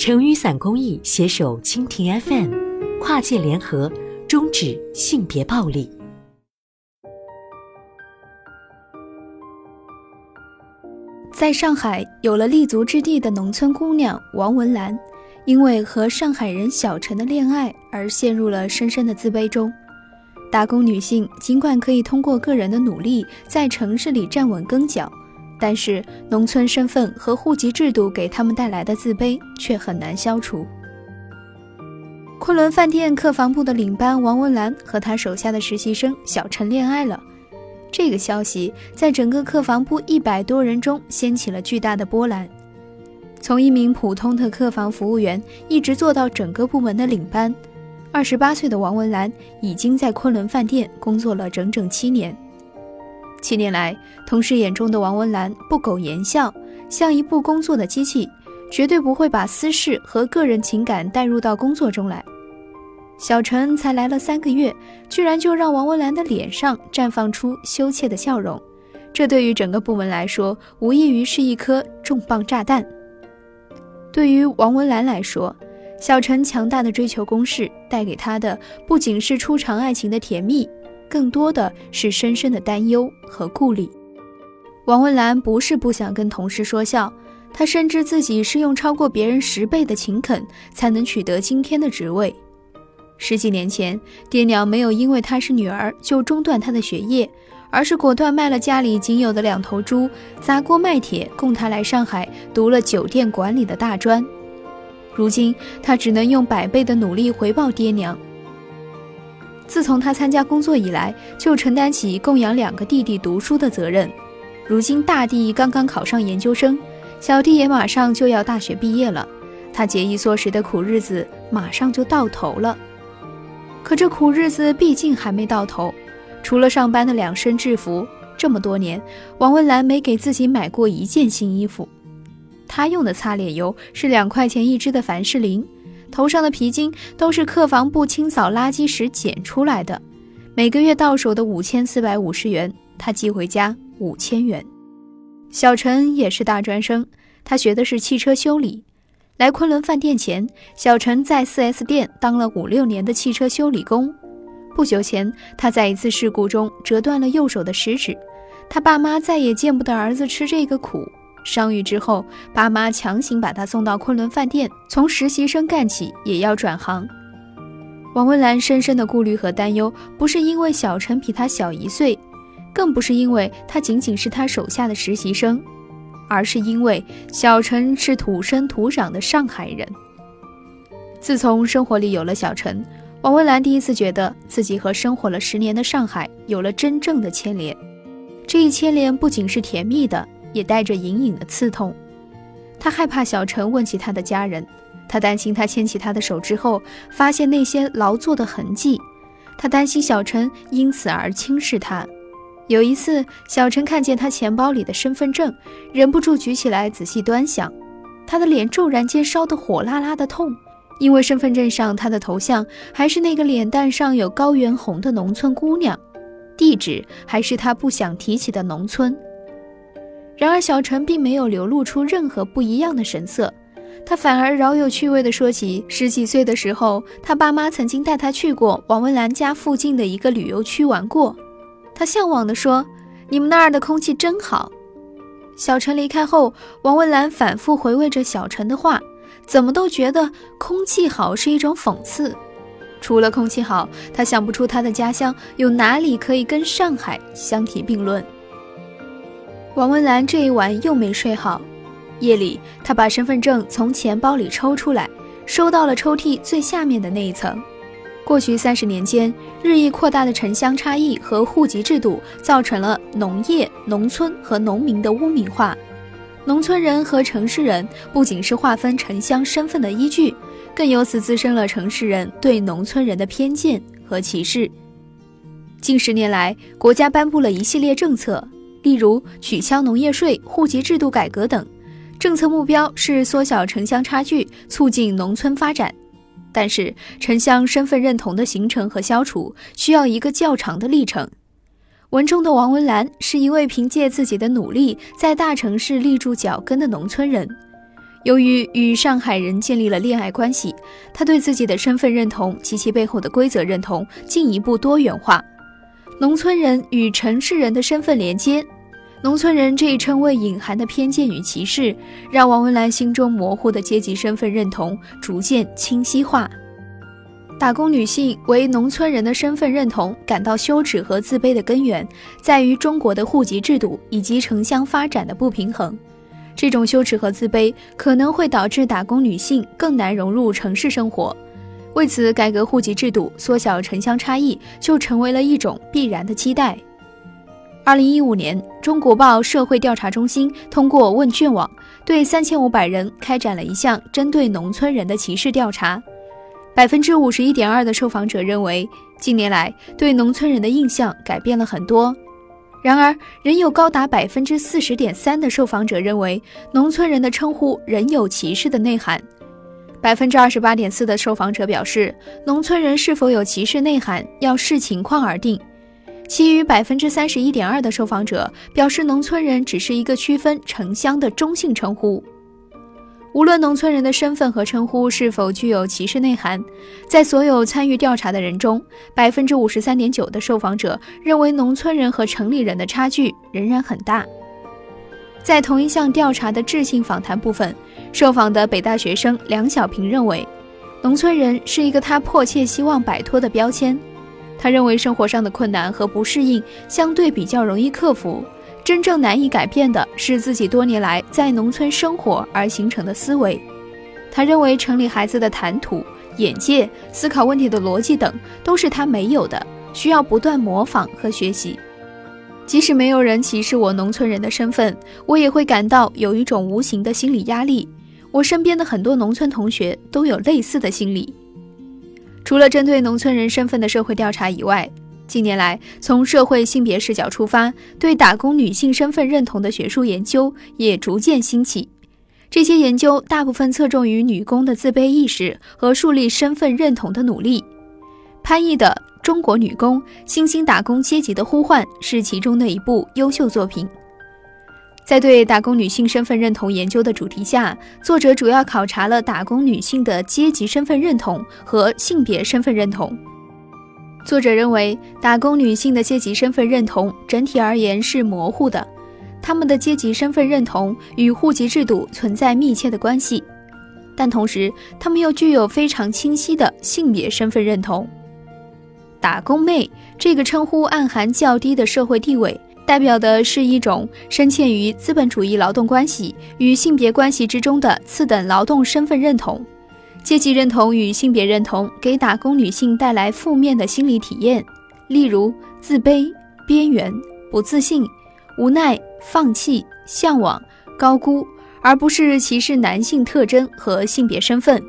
成雨伞公益携手蜻蜓 FM，跨界联合，终止性别暴力。在上海有了立足之地的农村姑娘王文兰，因为和上海人小陈的恋爱而陷入了深深的自卑中。打工女性尽管可以通过个人的努力在城市里站稳跟脚。但是，农村身份和户籍制度给他们带来的自卑却很难消除。昆仑饭店客房部的领班王文兰和他手下的实习生小陈恋爱了，这个消息在整个客房部一百多人中掀起了巨大的波澜。从一名普通的客房服务员一直做到整个部门的领班，二十八岁的王文兰已经在昆仑饭店工作了整整七年。七年来，同事眼中的王文兰不苟言笑，像一部工作的机器，绝对不会把私事和个人情感带入到工作中来。小陈才来了三个月，居然就让王文兰的脸上绽放出羞怯的笑容，这对于整个部门来说，无异于是一颗重磅炸弹。对于王文兰来说，小陈强大的追求攻势带给她的，不仅是初尝爱情的甜蜜。更多的是深深的担忧和顾虑。王文兰不是不想跟同事说笑，她深知自己是用超过别人十倍的勤恳才能取得今天的职位。十几年前，爹娘没有因为她是女儿就中断她的学业，而是果断卖了家里仅有的两头猪，砸锅卖铁供她来上海读了酒店管理的大专。如今，她只能用百倍的努力回报爹娘。自从他参加工作以来，就承担起供养两个弟弟读书的责任。如今大弟刚刚考上研究生，小弟也马上就要大学毕业了，他节衣缩食的苦日子马上就到头了。可这苦日子毕竟还没到头，除了上班的两身制服，这么多年，王文兰没给自己买过一件新衣服。她用的擦脸油是两块钱一支的凡士林。头上的皮筋都是客房部清扫垃圾时捡出来的，每个月到手的五千四百五十元，他寄回家五千元。小陈也是大专生，他学的是汽车修理。来昆仑饭店前，小陈在 4S 店当了五六年的汽车修理工。不久前，他在一次事故中折断了右手的食指，他爸妈再也见不得儿子吃这个苦。伤愈之后，爸妈强行把他送到昆仑饭店，从实习生干起，也要转行。王文兰深深的顾虑和担忧，不是因为小陈比他小一岁，更不是因为他仅仅是他手下的实习生，而是因为小陈是土生土长的上海人。自从生活里有了小陈，王文兰第一次觉得自己和生活了十年的上海有了真正的牵连。这一牵连不仅是甜蜜的。也带着隐隐的刺痛，他害怕小陈问起他的家人，他担心他牵起他的手之后发现那些劳作的痕迹，他担心小陈因此而轻视他。有一次，小陈看见他钱包里的身份证，忍不住举起来仔细端详，他的脸骤然间烧得火辣辣的痛，因为身份证上他的头像还是那个脸蛋上有高原红的农村姑娘，地址还是他不想提起的农村。然而，小陈并没有流露出任何不一样的神色，他反而饶有趣味地说起十几岁的时候，他爸妈曾经带他去过王文兰家附近的一个旅游区玩过。他向往地说：“你们那儿的空气真好。”小陈离开后，王文兰反复回味着小陈的话，怎么都觉得空气好是一种讽刺。除了空气好，他想不出他的家乡有哪里可以跟上海相提并论。王文兰这一晚又没睡好，夜里她把身份证从钱包里抽出来，收到了抽屉最下面的那一层。过去三十年间，日益扩大的城乡差异和户籍制度，造成了农业、农村和农民的污名化。农村人和城市人不仅是划分城乡身份的依据，更由此滋生了城市人对农村人的偏见和歧视。近十年来，国家颁布了一系列政策。例如取消农业税、户籍制度改革等，政策目标是缩小城乡差距，促进农村发展。但是，城乡身份认同的形成和消除需要一个较长的历程。文中的王文兰是一位凭借自己的努力在大城市立住脚跟的农村人，由于与上海人建立了恋爱关系，他对自己的身份认同及其背后的规则认同进一步多元化。农村人与城市人的身份连接，农村人这一称谓隐含的偏见与歧视，让王文澜心中模糊的阶级身份认同逐渐清晰化。打工女性为农村人的身份认同感到羞耻和自卑的根源，在于中国的户籍制度以及城乡发展的不平衡。这种羞耻和自卑可能会导致打工女性更难融入城市生活，为此，改革户籍制度、缩小城乡差异就成为了一种必然的期待。二零一五年，中国报社会调查中心通过问卷网，对三千五百人开展了一项针对农村人的歧视调查，百分之五十一点二的受访者认为，近年来对农村人的印象改变了很多。然而，仍有高达百分之四十点三的受访者认为，农村人的称呼仍有歧视的内涵。百分之二十八点四的受访者表示，农村人是否有歧视内涵要视情况而定。其余百分之三十一点二的受访者表示，农村人只是一个区分城乡的中性称呼。无论农村人的身份和称呼是否具有歧视内涵，在所有参与调查的人中，百分之五十三点九的受访者认为农村人和城里人的差距仍然很大。在同一项调查的质性访谈部分，受访的北大学生梁小平认为，农村人是一个他迫切希望摆脱的标签。他认为生活上的困难和不适应相对比较容易克服。真正难以改变的是自己多年来在农村生活而形成的思维。他认为城里孩子的谈吐、眼界、思考问题的逻辑等都是他没有的，需要不断模仿和学习。即使没有人歧视我农村人的身份，我也会感到有一种无形的心理压力。我身边的很多农村同学都有类似的心理。除了针对农村人身份的社会调查以外，近年来，从社会性别视角出发，对打工女性身份认同的学术研究也逐渐兴起。这些研究大部分侧重于女工的自卑意识和树立身份认同的努力。潘毅的《中国女工：新兴打工阶级的呼唤》是其中的一部优秀作品。在对打工女性身份认同研究的主题下，作者主要考察了打工女性的阶级身份认同和性别身份认同。作者认为，打工女性的阶级身份认同整体而言是模糊的，她们的阶级身份认同与户籍制度存在密切的关系，但同时，她们又具有非常清晰的性别身份认同。打工妹这个称呼暗含较低的社会地位，代表的是一种深嵌于资本主义劳动关系与性别关系之中的次等劳动身份认同。阶级认同与性别认同给打工女性带来负面的心理体验，例如自卑、边缘、不自信、无奈、放弃、向往、高估，而不是歧视男性特征和性别身份。